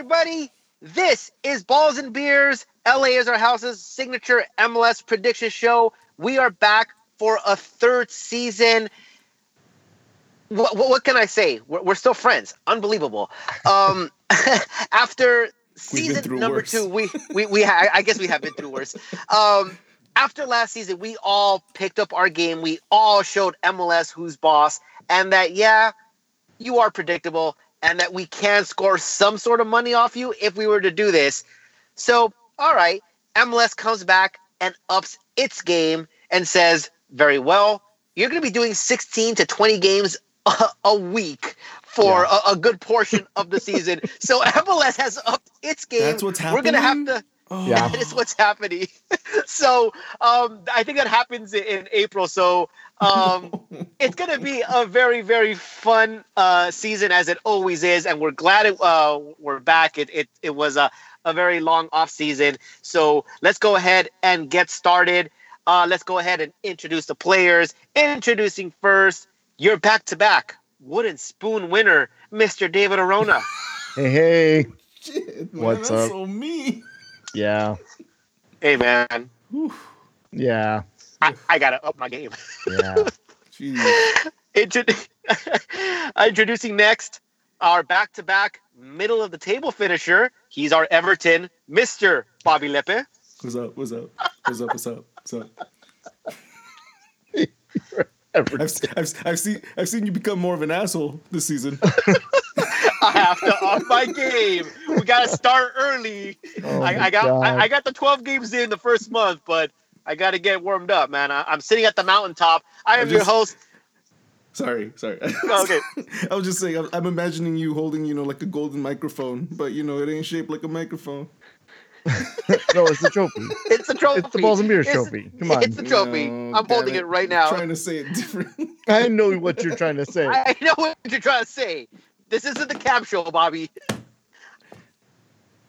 everybody. This is Balls and Beers. LA is our house's signature MLS prediction show. We are back for a third season. What, what, what can I say? We're, we're, still friends. Unbelievable. Um, after season number worse. two, we we we ha- I guess we have been through worse. Um, after last season, we all picked up our game. We all showed MLS who's boss, and that yeah, you are predictable and that we can score some sort of money off you if we were to do this. So, all right, MLS comes back and ups its game and says, very well, you're going to be doing 16 to 20 games a, a week for yeah. a, a, good portion of the season. so MLS has upped its game. That's what's happening. We're going to have to. Oh. Yeah. That is what's happening. so um, I think that happens in April. So um, it's going to be a very, very fun uh, season as it always is, and we're glad it, uh, we're back. It, it, it was a, a very long off season, so let's go ahead and get started. Uh, let's go ahead and introduce the players. Introducing first, your back-to-back wooden spoon winner, Mr. David Arona. hey, hey. Shit, man, What's up? So me. Yeah. Hey, man. Whew. Yeah. I, I gotta up my game. Yeah. Jeez. Introducing next our back-to-back middle of the table finisher. He's our Everton, Mister Bobby Lepe. What's up? What's up? What's up? What's up? What's up? I've, I've, I've seen I've seen you become more of an asshole this season. I have to up my game. We got to start early. Oh I, I, got I, I, got the 12 games in the first month, but I got to get warmed up, man. I, am sitting at the mountaintop. I am just, your host. Sorry, sorry. Oh, okay. I was just saying, I'm, I'm imagining you holding, you know, like a golden microphone, but you know, it ain't shaped like a microphone. no, it's a trophy. It's a trophy. It's the balls and beers it's, trophy. Come on. It's a trophy. No, I'm holding it, it right now. I'm trying to say it different. I know what you're trying to say. I know what you're trying to say. This isn't the cap show, Bobby.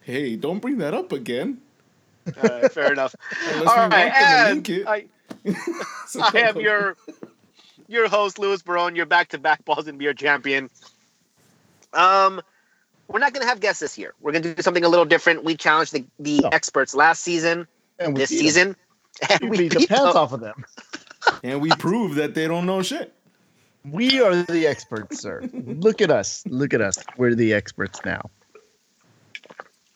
Hey, don't bring that up again. Uh, fair enough. All right, and I, I am your your host, Louis Barone, your back-to-back balls and beer champion. Um, we're not going to have guests this year. We're going to do something a little different. We challenged the, the no. experts last season, and this season, and we beat, beat the pants them. off of them. and we proved that they don't know shit. We are the experts, sir. Look at us. Look at us. We're the experts now.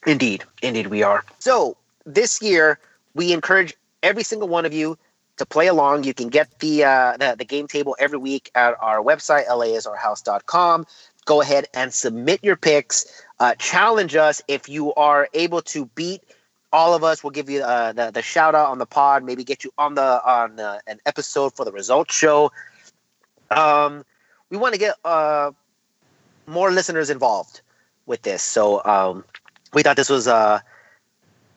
Indeed. Indeed, we are. So, this year, we encourage every single one of you to play along. You can get the, uh, the, the game table every week at our website, laisrhouse.com. Go ahead and submit your picks. Uh, challenge us if you are able to beat all of us. We'll give you uh, the the shout out on the pod. Maybe get you on the on an episode for the results show. Um, we want to get uh, more listeners involved with this. So um, we thought this was uh,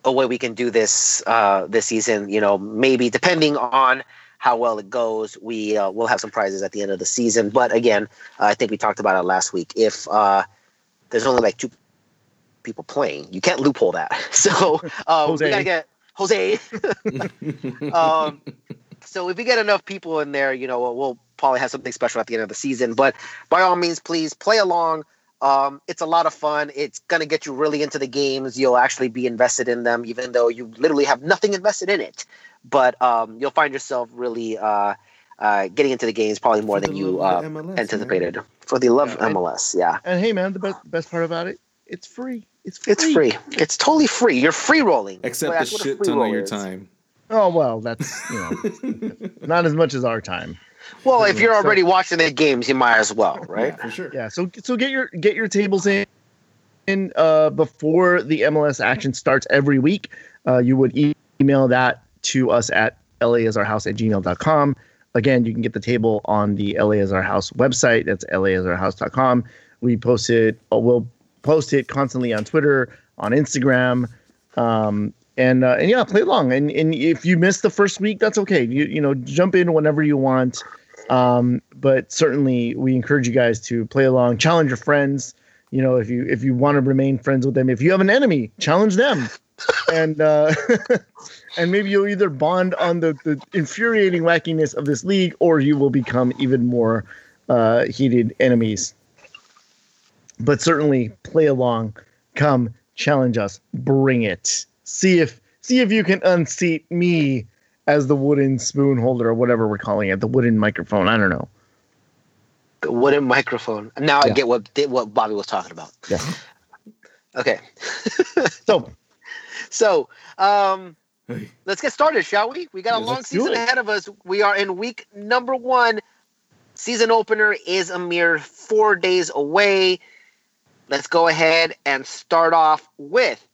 a way we can do this uh, this season. You know, maybe depending on how well it goes, we uh, will have some prizes at the end of the season. But again, I think we talked about it last week. If uh, there's only like two people playing, you can't loophole that. So um, we gotta get Jose. um, so if we get enough people in there, you know, we'll, we'll probably have something special at the end of the season. But by all means, please play along. Um, it's a lot of fun. It's going to get you really into the games. You'll actually be invested in them, even though you literally have nothing invested in it. But um, you'll find yourself really uh, uh, getting into the games probably more than you uh, MLS, anticipated. Man. For the love yeah, MLS, yeah. And hey, man, the best, best part about it, it's free. It's free. It's free. It's totally free. You're free rolling. Except the shit ton of your is. time. Oh well, that's you know, not as much as our time. Well, if you're already so, watching the games, you might as well, right? Yeah, for sure. Yeah. So so get your get your tables in in uh, before the MLS action starts every week. Uh, you would e- email that to us at laisrhouse at gmail.com. Again, you can get the table on the LA is Our House website. That's laisrhouse.com. We post it, uh, we'll post it constantly on Twitter, on Instagram. Um, and uh, and yeah, play along. And and if you miss the first week, that's okay. You you know, jump in whenever you want. Um, but certainly, we encourage you guys to play along, challenge your friends. You know, if you if you want to remain friends with them, if you have an enemy, challenge them, and uh, and maybe you'll either bond on the the infuriating wackiness of this league, or you will become even more uh, heated enemies. But certainly, play along Come challenge us. Bring it. See if see if you can unseat me as the wooden spoon holder or whatever we're calling it, the wooden microphone. I don't know. The wooden microphone. Now I get what what Bobby was talking about. Yeah. Okay. So So, um, Hey, let's get started, shall we? We got a Yeah, long season ahead of us. We are in week number one. Season opener is a mere four days away. Let's go ahead and start off with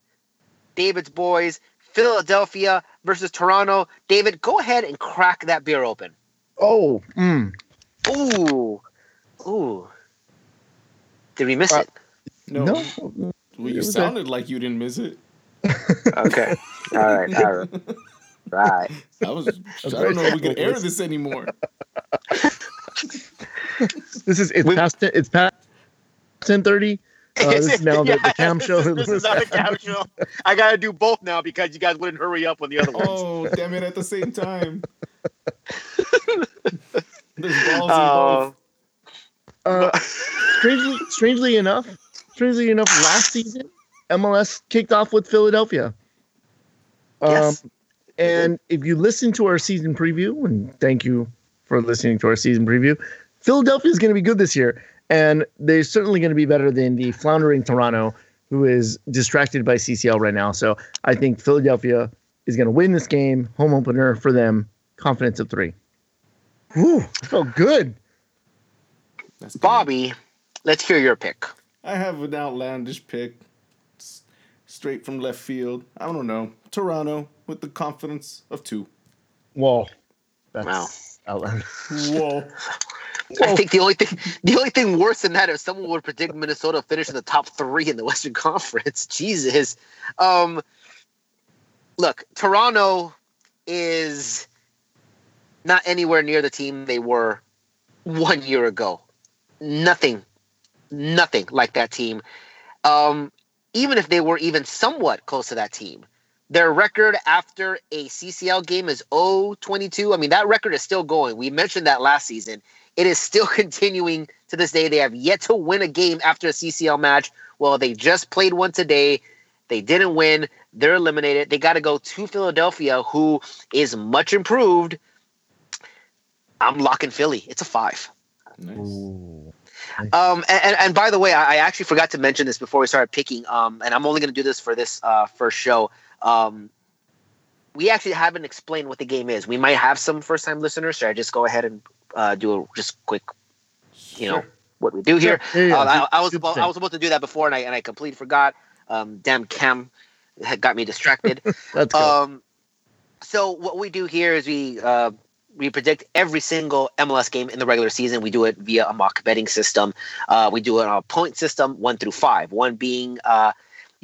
David's boys, Philadelphia versus Toronto. David, go ahead and crack that beer open. oh mm, Ooh, ooh. Did we miss Uh, it? no, no. well, you was sounded like you didn't miss it. Okay. All right. All right. Right. I was. I don't know if we can air this anymore. This is it's We- past it's past ten thirty. Uh, this is now the, the cam show. This, is not a cam show. I gotta do both now because you guys wouldn't hurry up on the other ones. Oh, damn it! At the same time. There's balls Oh. involved. Uh, strangely, strangely enough, strangely enough, last season MLS kicked off with Philadelphia. Um, Yes. and if you listen to our season preview, and thank you for listening to our season preview, Philadelphia is going to be good this year, and they're certainly going to be better than the floundering Toronto, who is distracted by CCL right now. So I think Philadelphia is going to win this game, home opener for them, confidence of three. Whew, felt good. That's good. Bobby, let's hear your pick. I have an outlandish pick, s- straight from left field. I don't know. Toronto with the confidence of two. Whoa. That's Wow. outlandish. Whoa. I think the only thing the only thing worse than that is someone would predict Minnesota finish in the top three in the Western Conference. Jesus. Um look, Toronto is not anywhere near the team they were one year ago. Nothing, nothing like that team. Um, even if they were even somewhat close to that team, their record after a CCL game is 0-22. I mean, that record is still going. We mentioned that last season. It is still continuing to this day. They have yet to win a game after a CCL match. Well, they just played one today. They didn't win. They're eliminated. They got to go to Philadelphia, who is much improved. I'm locking Philly. It's a five. Nice. Um, and, and by the way, I, I actually forgot to mention this before we started picking. Um, and I'm only going to do this for this uh, first show. Um, we actually haven't explained what the game is. We might have some first time listeners. Should I just go ahead and uh, do a just quick, you know, Sure. what we do here? Yeah, yeah, Uh, yeah. I, I was about. I was supposed to do that before, and I and I completely forgot. Um, damn Cam had got me distracted. Let's go. Um, so what we do here is we uh, we predict every single MLS game in the regular season. We do it via a mock betting system. Uh, we do it on a point system, one through five. One being uh,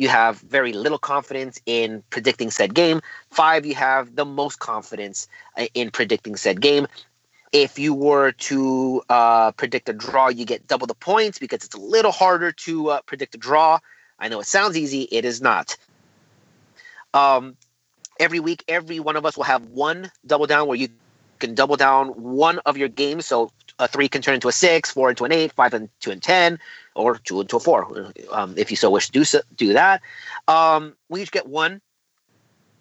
you have very little confidence in predicting said game. Five, you have the most confidence uh, in predicting said game. If you were to uh, predict a draw, you get double the points because it's a little harder to uh, predict a draw. I know it sounds easy, it is not. Um, every week, every one of us will have one double down where you can double down one of your games. So a three can turn into a six, four into an eight, five into a ten, or two into a four, um, if you so wish to do so, do that. Um, we each get one.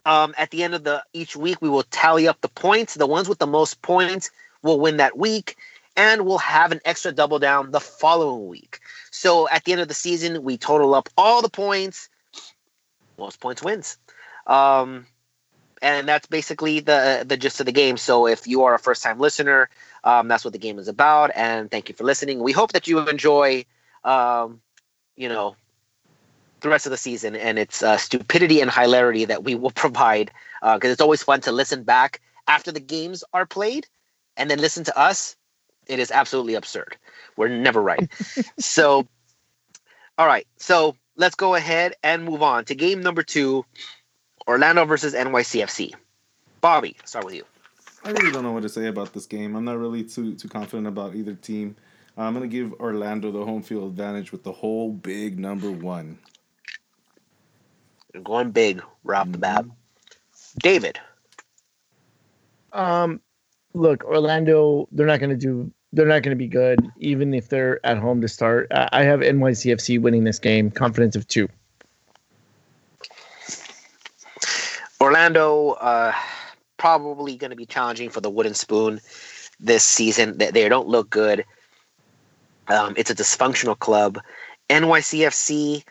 Um, at the end of the each week, we will tally up the points. The ones with the most points will win that week, and we'll have an extra double down the following week. So at the end of the season, we total up all the points. Most points wins. Um, and that's basically the the gist of the game. So if you are a first time listener, um, that's what the game is about. And thank you for listening. We hope that you enjoy, um, you know, the rest of the season and its uh, stupidity and hilarity that we will provide. Because it's always fun to listen back after the games are played, and then listen to us. It is absolutely absurd. We're never right. so, all right. So let's go ahead and move on to game number two. Orlando versus NYCFC. Bobby, start with you. I really don't know what to say about this game. I'm not really too too confident about either team. I'm gonna give Orlando the home field advantage with the whole big number one. You're going big right off the bat. David. Um, look, Orlando, they're not going to do. They're not going to be good, even if they're at home to start. I I have NYCFC winning this game, confidence of two. Orlando uh, probably going to be challenging for the wooden spoon this season. They, they don't look good. Um, it's a dysfunctional club. NYCFC,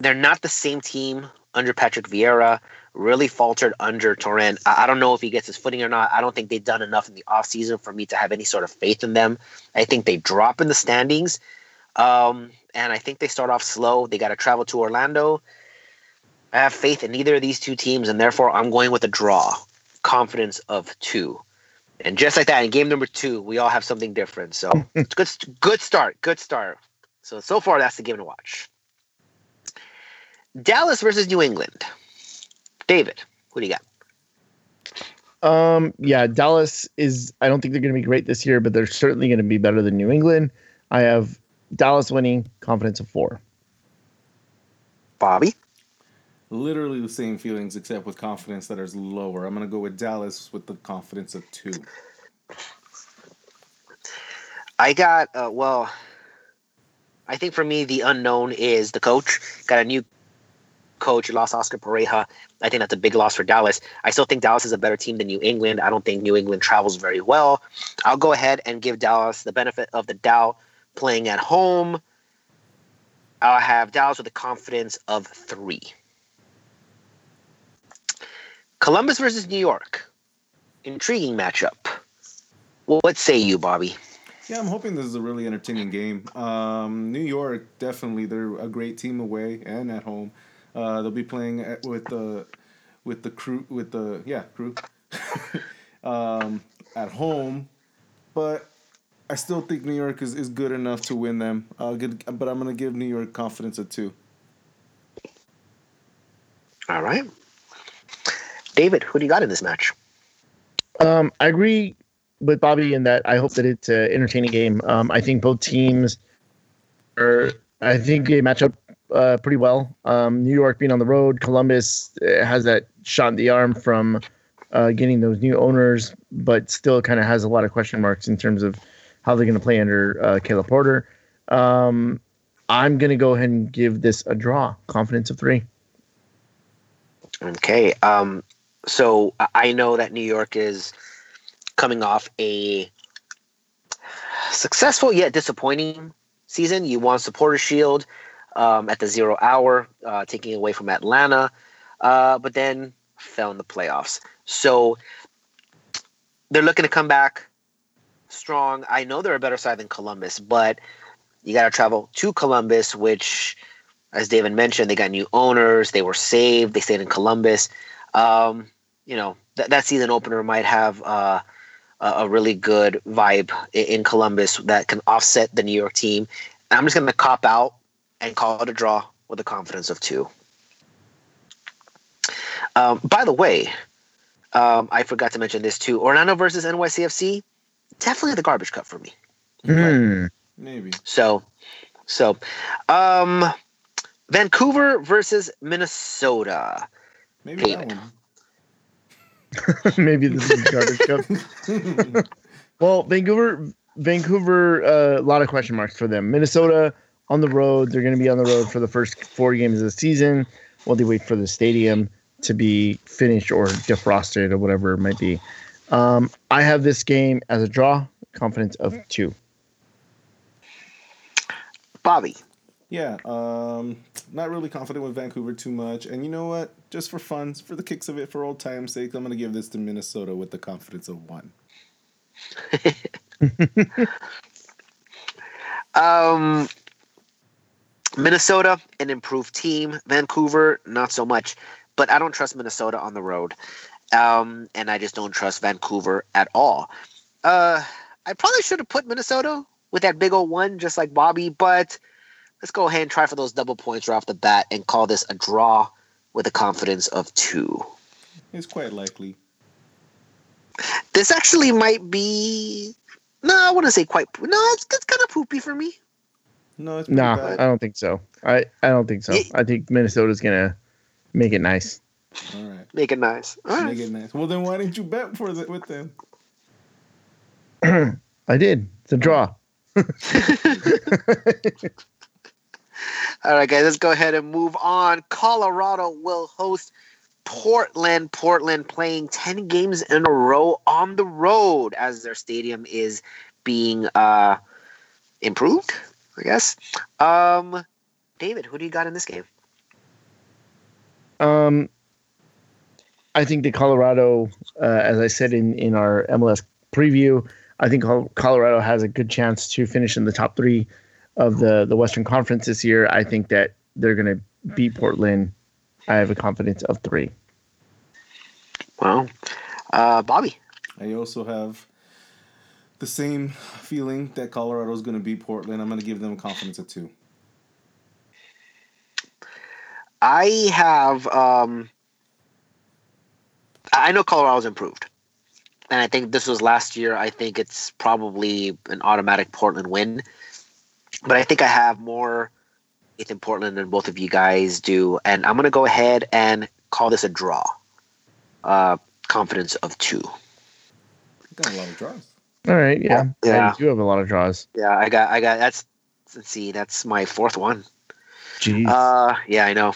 they're not the same team under Patrick Vieira. Really faltered under Torrent. I, I don't know if he gets his footing or not. I don't think they've done enough in the offseason for me to have any sort of faith in them. I think they drop in the standings. Um, and I think they start off slow. They got to travel to Orlando. I have faith in neither of these two teams, and therefore I'm going with a draw. Confidence of two. And just like that, in game number two, we all have something different. So it's good, good start, good start. So so far, that's the game to watch. Dallas versus New England. David, who do you got? Um, yeah, Dallas is. I don't think they're going to be great this year, but they're certainly going to be better than New England. I have Dallas winning, confidence of four. Bobby. Literally the same feelings, except with confidence that is lower. I'm gonna go with Dallas with the confidence of two. I got uh, well. I think for me, the unknown is the coach. Got a new coach, lost Oscar Pareja. I think that's a big loss for Dallas. I still think Dallas is a better team than New England. I don't think New England travels very well. I'll go ahead and give Dallas the benefit of the doubt playing at home. I'll have Dallas with a confidence of three. Columbus versus New York. Intriguing matchup. What say you, Bobby? Yeah, I'm hoping this is a really entertaining game. Um, New York, definitely, they're a great team away and at home. Uh, they'll be playing at, with the with the crew with the yeah crew um, at home, but I still think New York is, is good enough to win them. Uh, good, but I'm gonna give New York confidence of two. All right, David, who do you got in this match? Um, I agree with Bobby in that I hope that it's an entertaining game. Um, I think both teams are. I think they match up uh, pretty well. Um, New York being on the road, Columbus uh, has that shot in the arm from uh, getting those new owners, but still kind of has a lot of question marks in terms of how they're going to play under uh, Caleb Porter. Um, I'm going to go ahead and give this a draw. Confidence of three. Okay. Um, so I know that New York is coming off a successful yet disappointing season. You won Supporter Shield um, at the zero hour, uh, taking away from Atlanta, uh, but then fell in the playoffs. So they're looking to come back strong. I know they're a better side than Columbus, but you got to travel to Columbus, which, as David mentioned, they got new owners. They were saved. They stayed in Columbus. Um, you know, th- that season opener might have uh, a really good vibe in Columbus that can offset the New York team. And I'm just going to cop out and call it a draw with a confidence of two. Um, by the way, um, I forgot to mention this too. Orlando versus NYCFC, definitely the garbage cup for me. Mm. Maybe. So, so, um, Vancouver versus Minnesota. Maybe David. that one. Maybe this is garbage cup. Well, Vancouver, Vancouver, uh, a lot of question marks for them. Minnesota on the road. They're going to be on the road for the first four games of the season while they wait for the stadium to be finished or defrosted or whatever it might be. Um, I have this game as a draw, confidence of two. Bobby. Yeah, um, not really confident with Vancouver too much. And you know what? Just for fun, for the kicks of it, for old time's sake, I'm going to give this to Minnesota with the confidence of one. Um, Minnesota, an improved team. Vancouver, not so much. But I don't trust Minnesota on the road. Um, and I just don't trust Vancouver at all. Uh, I probably should have put Minnesota with that big old one, just like Bobby, but let's go ahead and try for those double points right off the bat and call this a draw with a confidence of two. It's quite likely. This actually might be. No, I wouldn't say quite. No, it's, it's kind of poopy for me. No, it's Nah, bad. I don't think so. I, I don't think so. Yeah. I think Minnesota's going to make it nice. All right. Make it nice. All right. Make it nice. Well, then why didn't you bet for the, with them? I did. It's a draw. All right, guys, let's go ahead and move on. Colorado will host Portland. Portland playing 10 games in a row on the road as their stadium is being uh, improved, I guess. Um, David, who do you got in this game? Um, I think the Colorado, uh, as I said in, in our MLS preview, I think Colorado has a good chance to finish in the top three of the, the Western Conference this year. I think that they're going to beat Portland. I have a confidence of three. Well, uh, Bobby. I also have the same feeling that Colorado is going to beat Portland. I'm going to give them a confidence of two. I have. Um, I know Colorado's improved, and I think this was last year. I think it's probably an automatic Portland win, but I think I have more faith in Portland than both of you guys do, and I'm going to go ahead and call this a draw. Uh, confidence of two. Got a lot of draws. All right, yeah, Yeah. I do have a lot of draws. Yeah, I got, I got. That's let's see, that's my fourth one. Jeez. Uh, yeah, I know.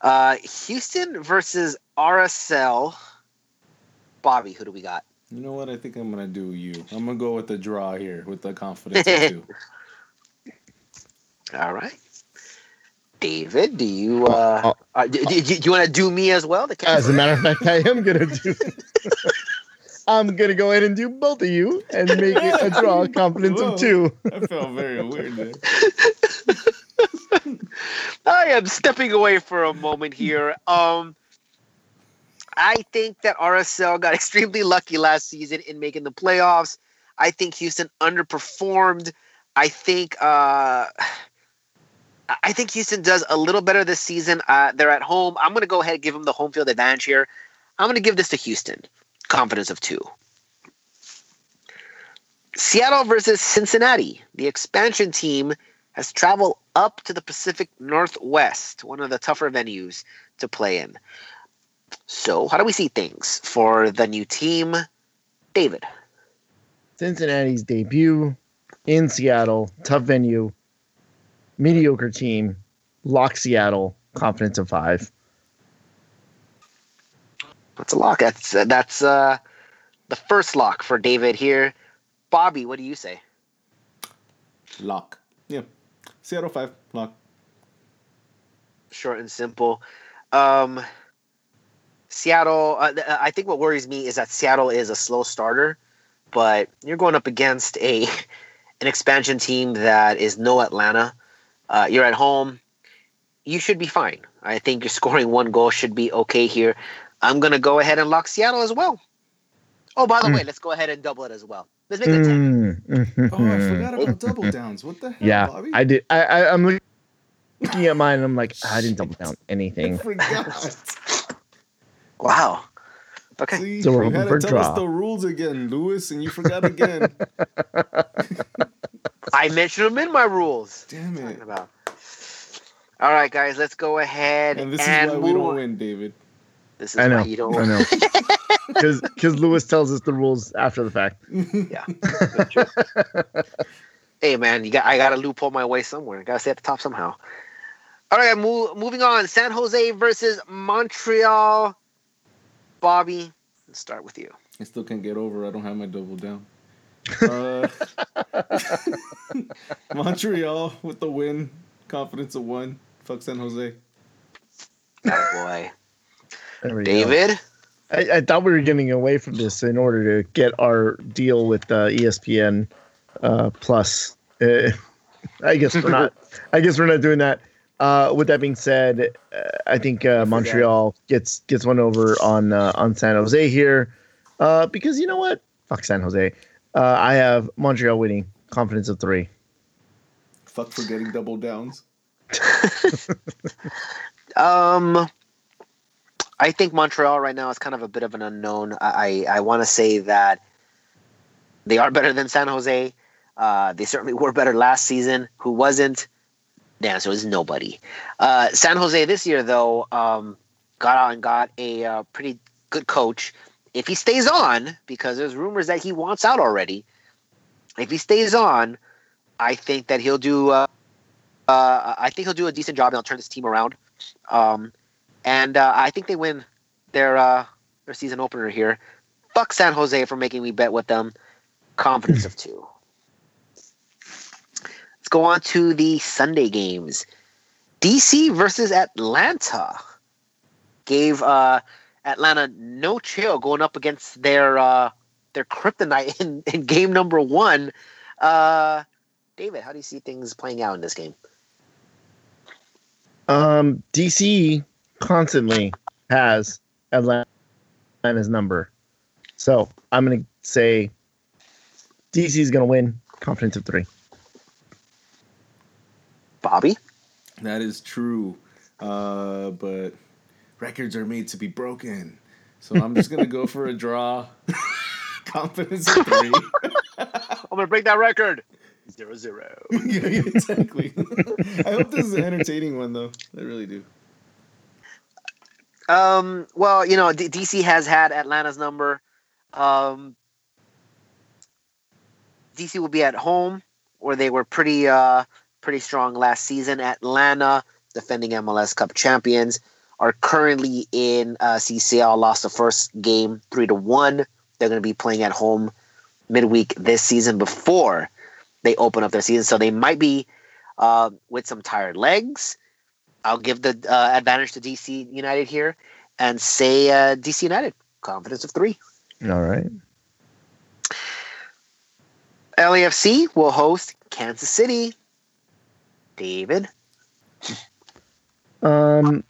Uh, Houston versus RSL. Bobby, who do we got? You know what? I think I'm gonna do you. I'm gonna go with the draw here with the confidence of two. All right. David, do you uh, Oh, uh do, do, do you want to do me as well? The As a matter of fact, I am gonna do. I'm gonna go ahead and do both of you and make it a draw. Confidence Whoa. of two. I felt very weird there. I am stepping away for a moment here. Um, I think that RSL got extremely lucky last season in making the playoffs. I think Houston underperformed. I think uh, I think Houston does a little better this season. Uh, they're at home. I'm going to go ahead and give them the home field advantage here. I'm going to give this to Houston. Confidence of two. Seattle versus Cincinnati. The expansion team has traveled up to the Pacific Northwest, one of the tougher venues to play in. So, how do we see things for the new team? David. Cincinnati's debut in Seattle, tough venue, mediocre team, lock Seattle, confidence of five. That's a lock. That's that's uh, the first lock for David here. Bobby, what do you say? Lock. Yeah. Seattle five. Lock. Short and simple. Um, Seattle. Uh, I think what worries me is that Seattle is a slow starter, but you're going up against a an expansion team that is no Atlanta. Uh, you're at home. You should be fine. I think you're scoring one goal should be okay here. I'm gonna go ahead and lock Seattle as well. Oh, by the Mm. way, let's go ahead and double it as well. Let's make it 10. Mm, mhm. Oh, I forgot about double downs. What the hell, Yeah, Bobby? I did. I, I I'm looking at mine. and I'm like, I didn't double down I anything. forgot. Wow. Okay. See, So we're you hoping had for to a tell us the rules again, Lewis, and you forgot again. I mentioned them in my rules. Damn What are you it. about? All right, guys, let's go ahead And and, this is why we don't win, David. This is I know. why you don't. I know. Because because Lewis tells us the rules after the fact. Yeah. hey, man, you got. I got to loophole my way somewhere. I got to stay at the top somehow. All right, move, moving on. San Jose versus Montreal. Bobby, let's start with you. I still can't get over. I don't have my double down. Uh, Montreal with the win, confidence of one. Fuck San Jose. That boy, There we go. David. I, I thought we were getting away from this in order to get our deal with uh, ESPN uh, Plus. Uh, I guess we're not. I guess we're not doing that. Uh, with that being said, uh, I think uh, Montreal gets gets one over on uh, on San Jose here, uh, because you know what? Fuck San Jose. Uh, I have Montreal winning. Confidence of three. Fuck for getting double downs. Um, I think Montreal right now is kind of a bit of an unknown. I I, I want to say that they are better than San Jose. Uh, they certainly were better last season. Who wasn't? The it was nobody. Uh, San Jose this year, though, um, got on, got a uh, pretty good coach. If he stays on, because there's rumors that he wants out already. If he stays on, I think that he'll do. Uh, uh, I think he'll do a decent job and he'll turn this team around. Um, and uh, I think they win their uh, their season opener here. Fuck San Jose for making me bet with them. Confidence of two. Go on to the Sunday games. DC versus Atlanta gave uh, Atlanta no chill going up against their uh, their kryptonite in, in game number one. Uh, David, how do you see things playing out in this game? Um, DC constantly has Atlanta's number, so I'm gonna say DC is gonna win. Confidence of three. Bobby, That is true. Uh, but records are made to be broken. So I'm just gonna go for a draw. Confidence of three. I'm gonna break that record. Zero zero. yeah, yeah, exactly. I hope this is an entertaining one though. I really do. Um, well, you know, D- DC has had Atlanta's number. Um, DC will be at home, where they were pretty, uh, pretty strong last season. Atlanta, defending MLS Cup champions, are currently in uh, CCL. Lost the first game three to one. They're going to be playing at home midweek this season before they open up their season, so they might be uh, with some tired legs. I'll give the uh, advantage to DC United here and say uh, DC United. Confidence of three. All right. LAFC will host Kansas City. David. Um,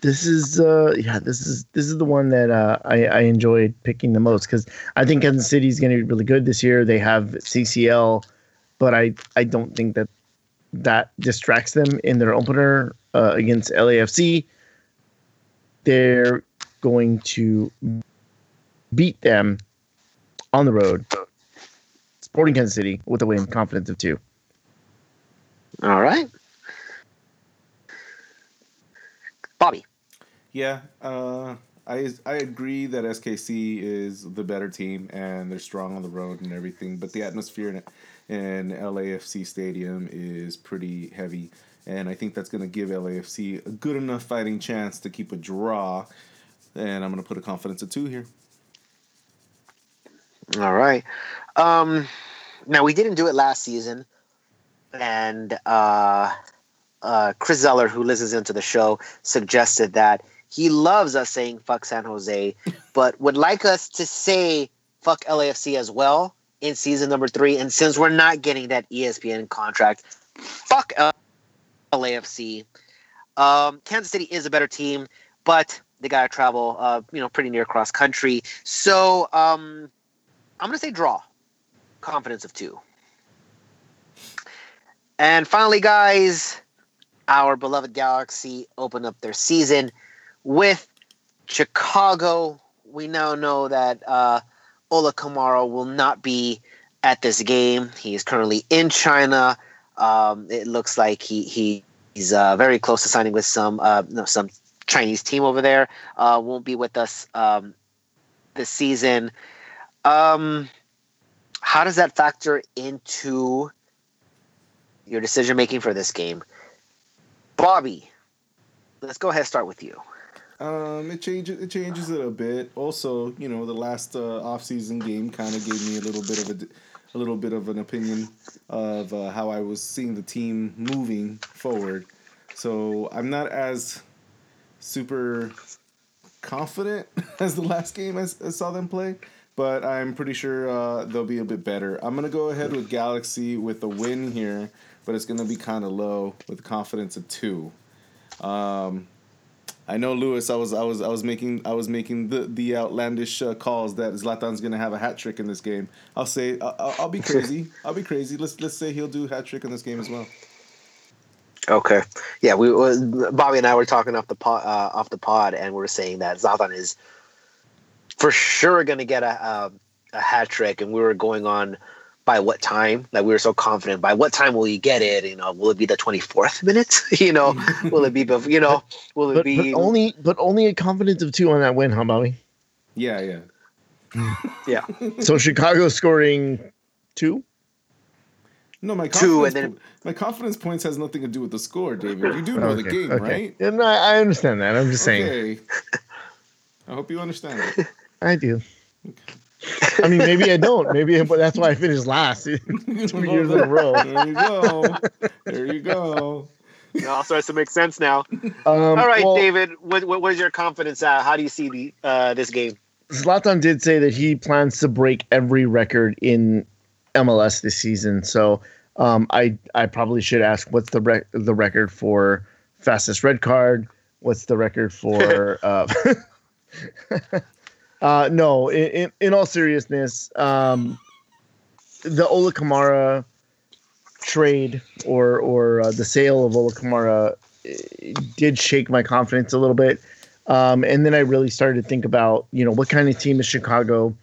this is uh, yeah, this is this is the one that uh, I I enjoyed picking the most because I think Kansas City is going to be really good this year. They have CCL, but I I don't think that that distracts them in their opener uh, against LAFC. They're going to beat them on the road. Sporting Kansas City with a win, confidence of two. All right. Bobby. Yeah, uh, I I agree that SKC is the better team and they're strong on the road and everything, but the atmosphere in, in LAFC Stadium is pretty heavy, and I think that's going to give LAFC a good enough fighting chance to keep a draw, and I'm going to put a confidence of two here. All right. Um, now we didn't do it last season, and uh, uh, Chris Zeller, who listens into the show, suggested that he loves us saying "fuck San Jose," but would like us to say "fuck LAFC" as well in season number three. And since we're not getting that ESPN contract, fuck LAFC. Um, Kansas City is a better team, but they gotta travel, uh, you know, pretty near cross country. So um, I'm gonna say draw. Confidence of two. And finally, guys, our beloved Galaxy open up their season with Chicago. We now know that uh, Ola Kamara will not be at this game. He is currently in China. Um, it looks like he, he he's uh, very close to signing with some uh, no, some Chinese team over there. Uh, won't be with us um, this season. Um, how does that factor into your decision making for this game? Bobby, let's go ahead and start with you. Um, it changes. It changes it a bit. Also, you know, the last uh, off-season game kind of gave me a little bit of a, a little bit of an opinion of uh, how I was seeing the team moving forward. So I'm not as super confident as the last game I saw them play, but I'm pretty sure uh, they'll be a bit better. I'm gonna go ahead with Galaxy with a win here, but it's gonna be kind of low with confidence of two. Um, I know Lewis. I was I was I was making I was making the the outlandish uh, calls that Zlatan's gonna have a hat trick in this game. I'll say I'll, I'll- be crazy. I'll be crazy. Let's let's say he'll do a hat trick in this game as well. Okay, yeah, we Bobby and I were talking off the pod, uh, off the pod, and we were saying that Zlatan is for sure going to get a, a a hat trick, and we were going on by what time? Like we were so confident. By what time will you get it? You know, will it be the twenty fourth minute? you know, will it be? bef- You know, will it But, be? but only but only a confidence of two on that win, huh, Bobby? Yeah, yeah. yeah, So Chicago scoring two. No, my Two, confidence, and then- po- my confidence points has nothing to do with the score, David. You do know the game, okay. right? Yeah, no, I I understand that. I'm just saying. Okay. I hope you understand. That. I do. I mean, maybe I don't. Maybe, but that's why I finished last two years in a row. There you go. There you go. It all starts to make sense now. Um, All right, well, David. What, what, what is your confidence? at? how do you see the uh, this game? Zlatan did say that he plans to break every record in MLS this season. So um, I I probably should ask what's the rec- the record for fastest red card? What's the record for? uh, uh, no, in, in, in all seriousness, um, the Ola Kamara trade or or uh, the sale of Ola Kamara eh, did shake my confidence a little bit. Um, and then I really started to think about, you know, what kind of team is Chicago?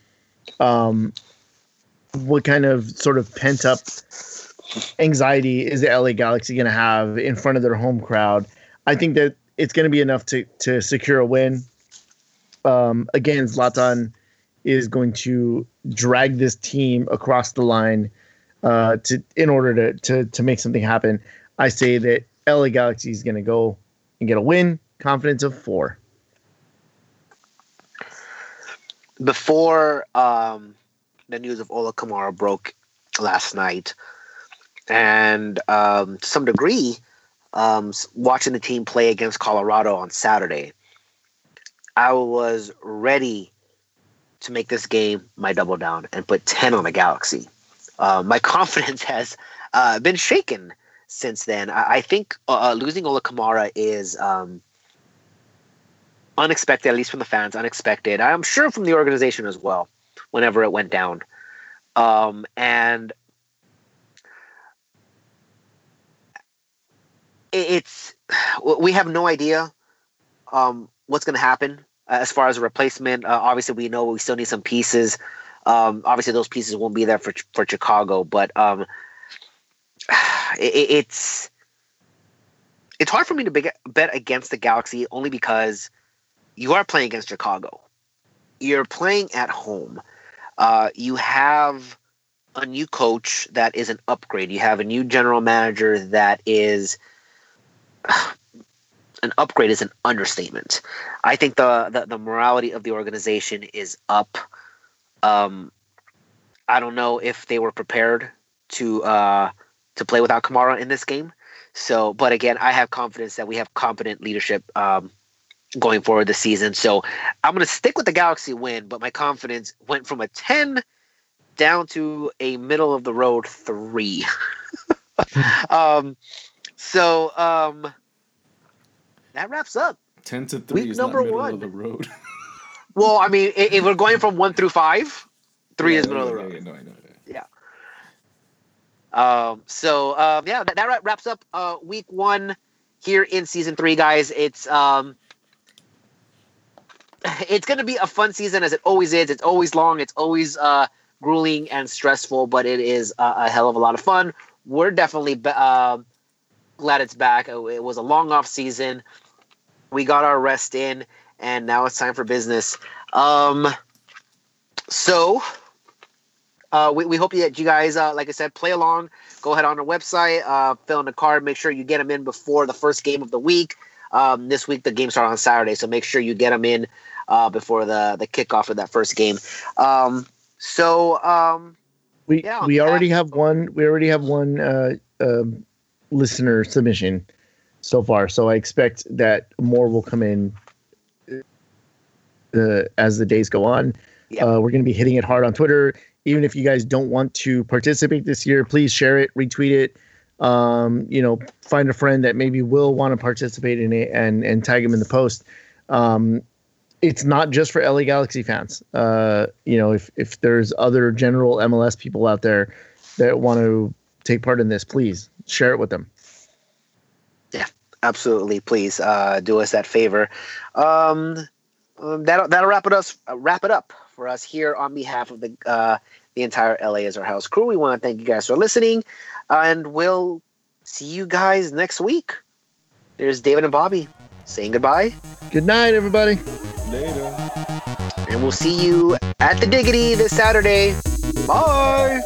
Um, what kind of sort of pent up anxiety is the LA Galaxy going to have in front of their home crowd? I think that it's going to be enough to to secure a win. Um, again, Zlatan is going to drag this team across the line uh, to in order to to to make something happen. I say that LA Galaxy is going to go and get a win. Confidence of four. Before um, the news of Ola Kamara broke last night, and um, to some degree, um, watching the team play against Colorado on Saturday, I was ready to make this game my double down and put 10 on the Galaxy. Uh, my confidence has uh, been shaken since then. I, I think uh, losing Ola Kamara is um, unexpected, at least from the fans, unexpected. I'm sure from the organization as well, whenever it went down. Um, and it's we have no idea um, what's going to happen uh, as far as a replacement. Uh, obviously, we know we still need some pieces. Um, obviously, those pieces won't be there for for Chicago, but um, it, it- it's it's hard for me to beg- bet against the Galaxy only because you are playing against Chicago. You're playing at home. Uh, you have a new coach that is an upgrade. You have a new general manager that is an upgrade is an understatement. I think the the, the morality of the organization is up. Um, I don't know if they were prepared to uh, to play without Kamara in this game. So, but again, I have confidence that we have competent leadership um, going forward this season. So, I'm going to stick with the Galaxy win, but my confidence went from a 10 down to a middle of the road three. um, so um, that wraps up. Ten to three Week is number not middle one. of the road. Well, I mean, if, if we're going from one through five, three Yeah, is middle of the road. yeah, no, I know. yeah. Um, so um, yeah, that, that wraps up uh, week one here in season three, guys. It's um, it's going to be a fun season as it always is. It's always long. It's always uh, grueling and stressful, but it is a, a hell of a lot of fun. We're definitely uh, glad it's back. Uh, It was a long off season. We got our rest in, and now it's time for business. Um, so uh, we, we hope that you guys, uh, like I said, play along. Go ahead on our website, uh, fill in the card. Make sure you get them in before the first game of the week. Um, this week the games start on Saturday, so make sure you get them in uh, before the the kickoff of that first game. Um, so um, We Yeah, we already have one. We already have one uh, um listener submission so far. So I expect that more will come in uh, as the days go on. Yeah. Uh, we're going to be hitting it hard on Twitter. Even if you guys don't want to participate this year, please share it, retweet it. Um, you know, find a friend that maybe will want to participate in it and and tag them in the post. Um, it's not just for LA Galaxy fans. Uh, you know, if if there's other general MLS people out there that want to take part in this, please share it with them. Yeah, absolutely, please uh, do us that favor. Um, um, that'll that'll wrap it us uh, wrap it up for us here on behalf of the uh, the entire LA is our house crew. We want to thank you guys for listening, and we'll see you guys next week. There's David and Bobby saying goodbye, Good night, everybody. Later. and we'll see you at the Diggity this Saturday. Bye.